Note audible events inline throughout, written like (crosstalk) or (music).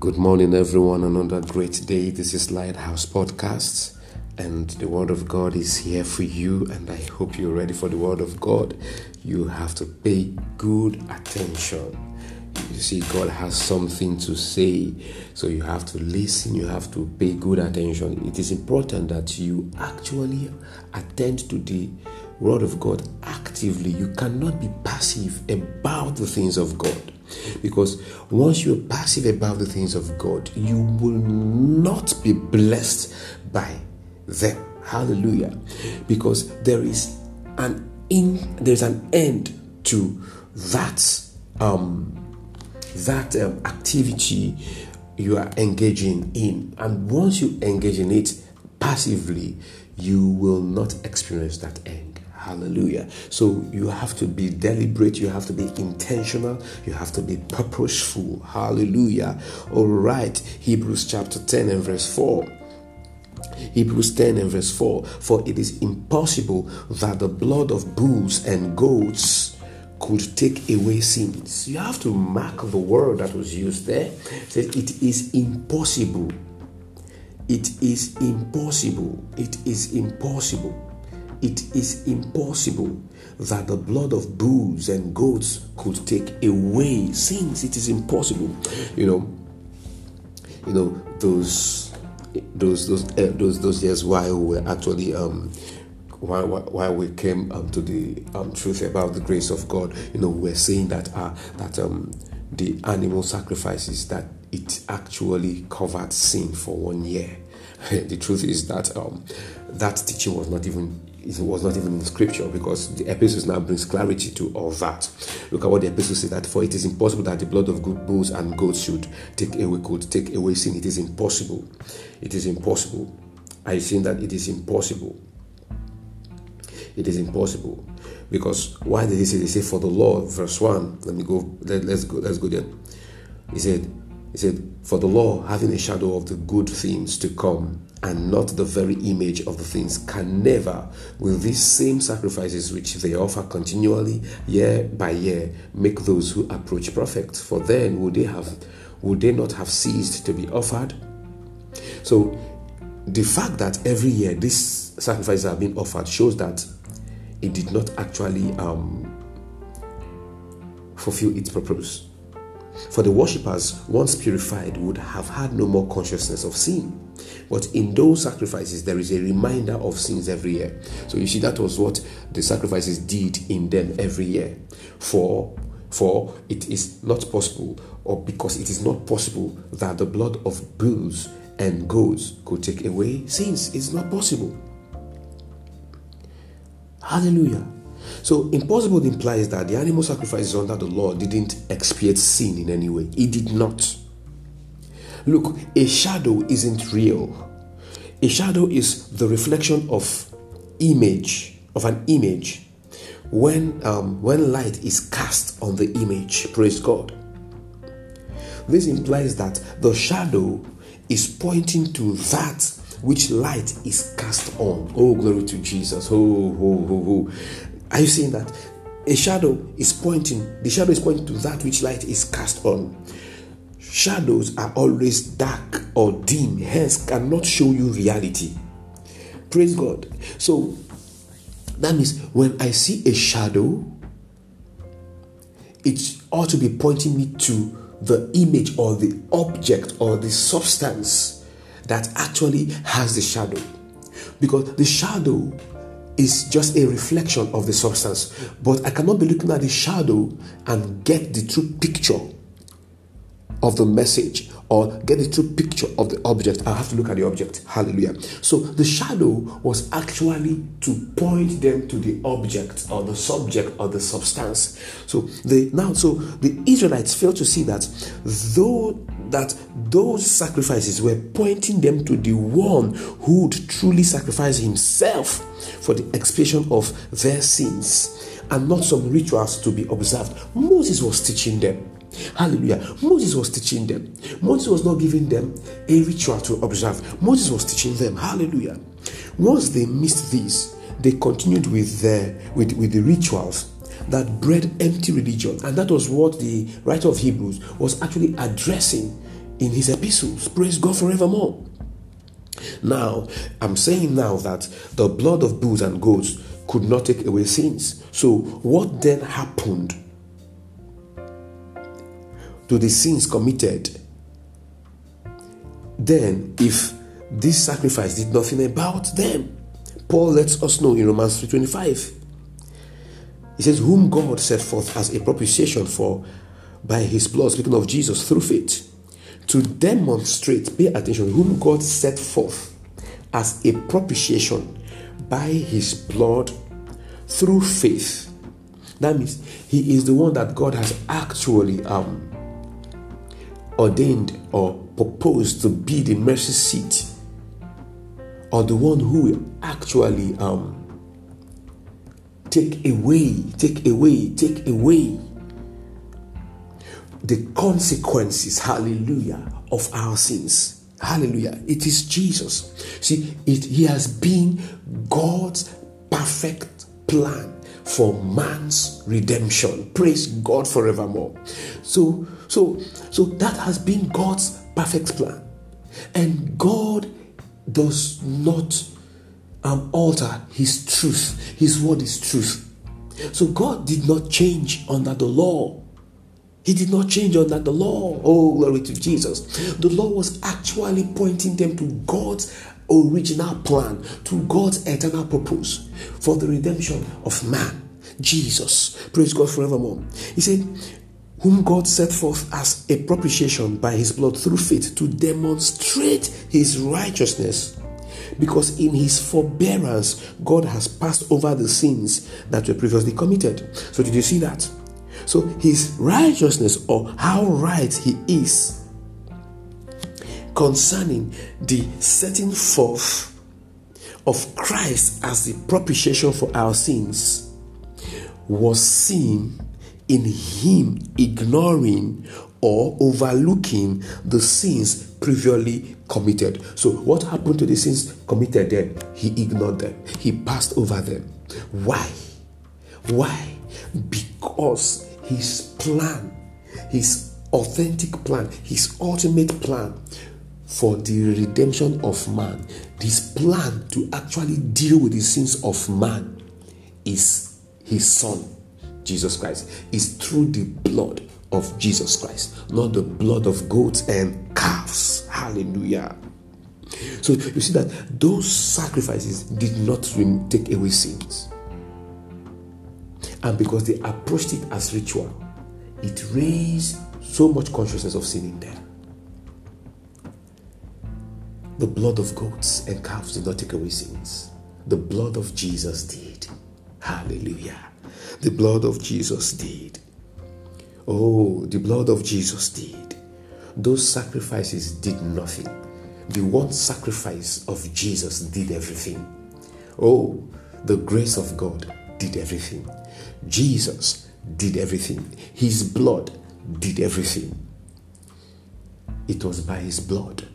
Good morning, everyone. Another great day. This is Lighthouse Podcasts, and the Word of God is here for you. And I hope you're ready for the Word of God. You have to pay good attention. You see, God has something to say, so you have to listen, you have to pay good attention. It is important that you actually attend to the Word of God actively. You cannot be passive about the things of God. Because once you're passive about the things of God, you will not be blessed by them. Hallelujah. Because there is an in there's an end to that um that um, activity you are engaging in. And once you engage in it passively, you will not experience that end. Hallelujah. So you have to be deliberate, you have to be intentional, you have to be purposeful. Hallelujah. All right. Hebrews chapter 10 and verse 4. Hebrews 10 and verse 4 For it is impossible that the blood of bulls and goats could take away sins. You have to mark the word that was used there. It says it is impossible. It is impossible. It is impossible it is impossible that the blood of bulls and goats could take away sins. It is impossible. You know, you know those those those uh, those those years while we were actually um while, while we came um, to the um, truth about the grace of God, you know, we're saying that uh, that um, the animal sacrifices that it actually covered sin for one year. (laughs) the truth is that um, that teaching was not even it was not even in scripture because the epistles now brings clarity to all that. Look at what the epistles say that for it is impossible that the blood of good bulls and goats should take away could take away sin. It is impossible. It is impossible. I think that it is impossible. It is impossible. Because why did he say? They say for the law, verse 1. Let me go, let, let's go, let's go there. He said, He said, For the law having a shadow of the good things to come and not the very image of the things, can never, with these same sacrifices which they offer continually, year by year, make those who approach perfect. For then would they have would they not have ceased to be offered? So the fact that every year these sacrifices are being offered shows that it did not actually um, fulfill its purpose. For the worshippers, once purified, would have had no more consciousness of sin. But in those sacrifices, there is a reminder of sins every year. So you see, that was what the sacrifices did in them every year. For for it is not possible, or because it is not possible that the blood of bulls and goats could take away sins. It's not possible. Hallelujah. So, impossible implies that the animal sacrifices under the law didn't expiate sin in any way. It did not. Look, a shadow isn't real. A shadow is the reflection of image, of an image. When, um, when light is cast on the image, praise God. This implies that the shadow is pointing to that which light is cast on. Oh, glory to Jesus. Oh, oh, oh, oh. Are you seeing that? A shadow is pointing, the shadow is pointing to that which light is cast on. Shadows are always dark or dim, hence cannot show you reality. Praise God. So that means when I see a shadow, it ought to be pointing me to the image or the object or the substance that actually has the shadow. Because the shadow is just a reflection of the substance. But I cannot be looking at the shadow and get the true picture of the message or get the true picture of the object. I have to look at the object. Hallelujah. So the shadow was actually to point them to the object or the subject or the substance. So the now so the Israelites failed to see that though that those sacrifices were pointing them to the one who would truly sacrifice himself for the expiation of their sins and not some rituals to be observed. Moses was teaching them. Hallelujah. Moses was teaching them. Moses was not giving them a ritual to observe. Moses was teaching them. Hallelujah. Once they missed this, they continued with the with, with the rituals that bred empty religion. And that was what the writer of Hebrews was actually addressing in his epistles. Praise God forevermore. Now, I'm saying now that the blood of bulls and goats could not take away sins. So, what then happened to the sins committed? Then, if this sacrifice did nothing about them, Paul lets us know in Romans 3:25. He says, Whom God set forth as a propitiation for by his blood, speaking of Jesus through faith, to demonstrate, pay attention, whom God set forth as a propitiation by his blood through faith. That means he is the one that God has actually um, ordained or proposed to be the mercy seat, or the one who actually um, take away, take away, take away the consequences, hallelujah, of our sins. Hallelujah. It is Jesus. See, it, he has been God's perfect plan for man's redemption. Praise God forevermore. So, so, so that has been God's perfect plan. And God does not um, alter his truth. His word is truth. So God did not change under the law. He did not change under the law. Oh, glory to Jesus. The law was actually pointing them to God's original plan, to God's eternal purpose for the redemption of man. Jesus. Praise God forevermore. He said, whom God set forth as a propitiation by his blood through faith to demonstrate his righteousness. Because in his forbearance, God has passed over the sins that were previously committed. So, did you see that? So his righteousness or how right he is concerning the setting forth of Christ as the propitiation for our sins was seen in him ignoring or overlooking the sins previously committed. So, what happened to the sins committed then? He ignored them, he passed over them. Why? Why? Because his plan, his authentic plan, his ultimate plan for the redemption of man, this plan to actually deal with the sins of man is his son, Jesus Christ, is through the blood of Jesus Christ, not the blood of goats and calves. Hallelujah. So you see that those sacrifices did not take away sins. And because they approached it as ritual, it raised so much consciousness of sin in them. The blood of goats and calves did not take away sins. The blood of Jesus did. Hallelujah. The blood of Jesus did. Oh, the blood of Jesus did. Those sacrifices did nothing. The one sacrifice of Jesus did everything. Oh, the grace of God did everything. Jesus did everything. His blood did everything. It was by His blood.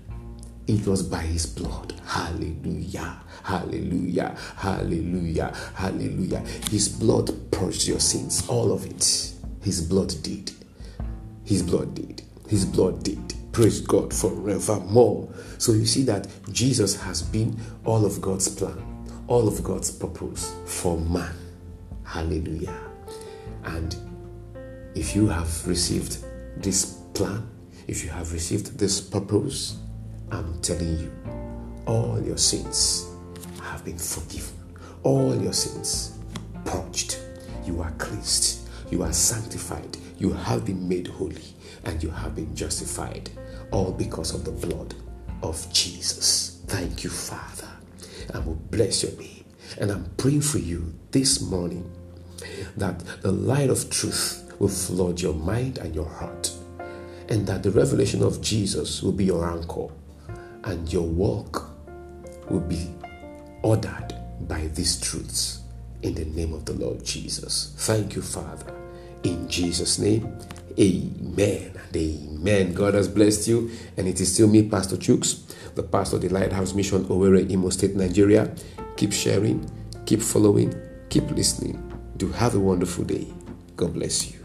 It was by His blood. Hallelujah. Hallelujah. Hallelujah. Hallelujah. His blood purged your sins. All of it. His blood did. His blood did. His blood did. Praise God forevermore. So you see that Jesus has been all of God's plan, all of God's purpose for man. Hallelujah. And if you have received this plan, if you have received this purpose, I'm telling you, all your sins have been forgiven. All your sins purged. You are cleansed. You are sanctified. You have been made holy and you have been justified. All because of the blood of Jesus. Thank you, Father. I will bless your name. And I'm praying for you this morning that the light of truth will flood your mind and your heart, and that the revelation of Jesus will be your anchor, and your walk will be ordered by these truths in the name of the Lord Jesus. Thank you, Father. In Jesus' name, amen and amen. God has blessed you, and it is still me, Pastor Chooks, the pastor of the Lighthouse Mission, Owerri, Imo State, Nigeria. Keep sharing, keep following, keep listening. Do have a wonderful day. God bless you.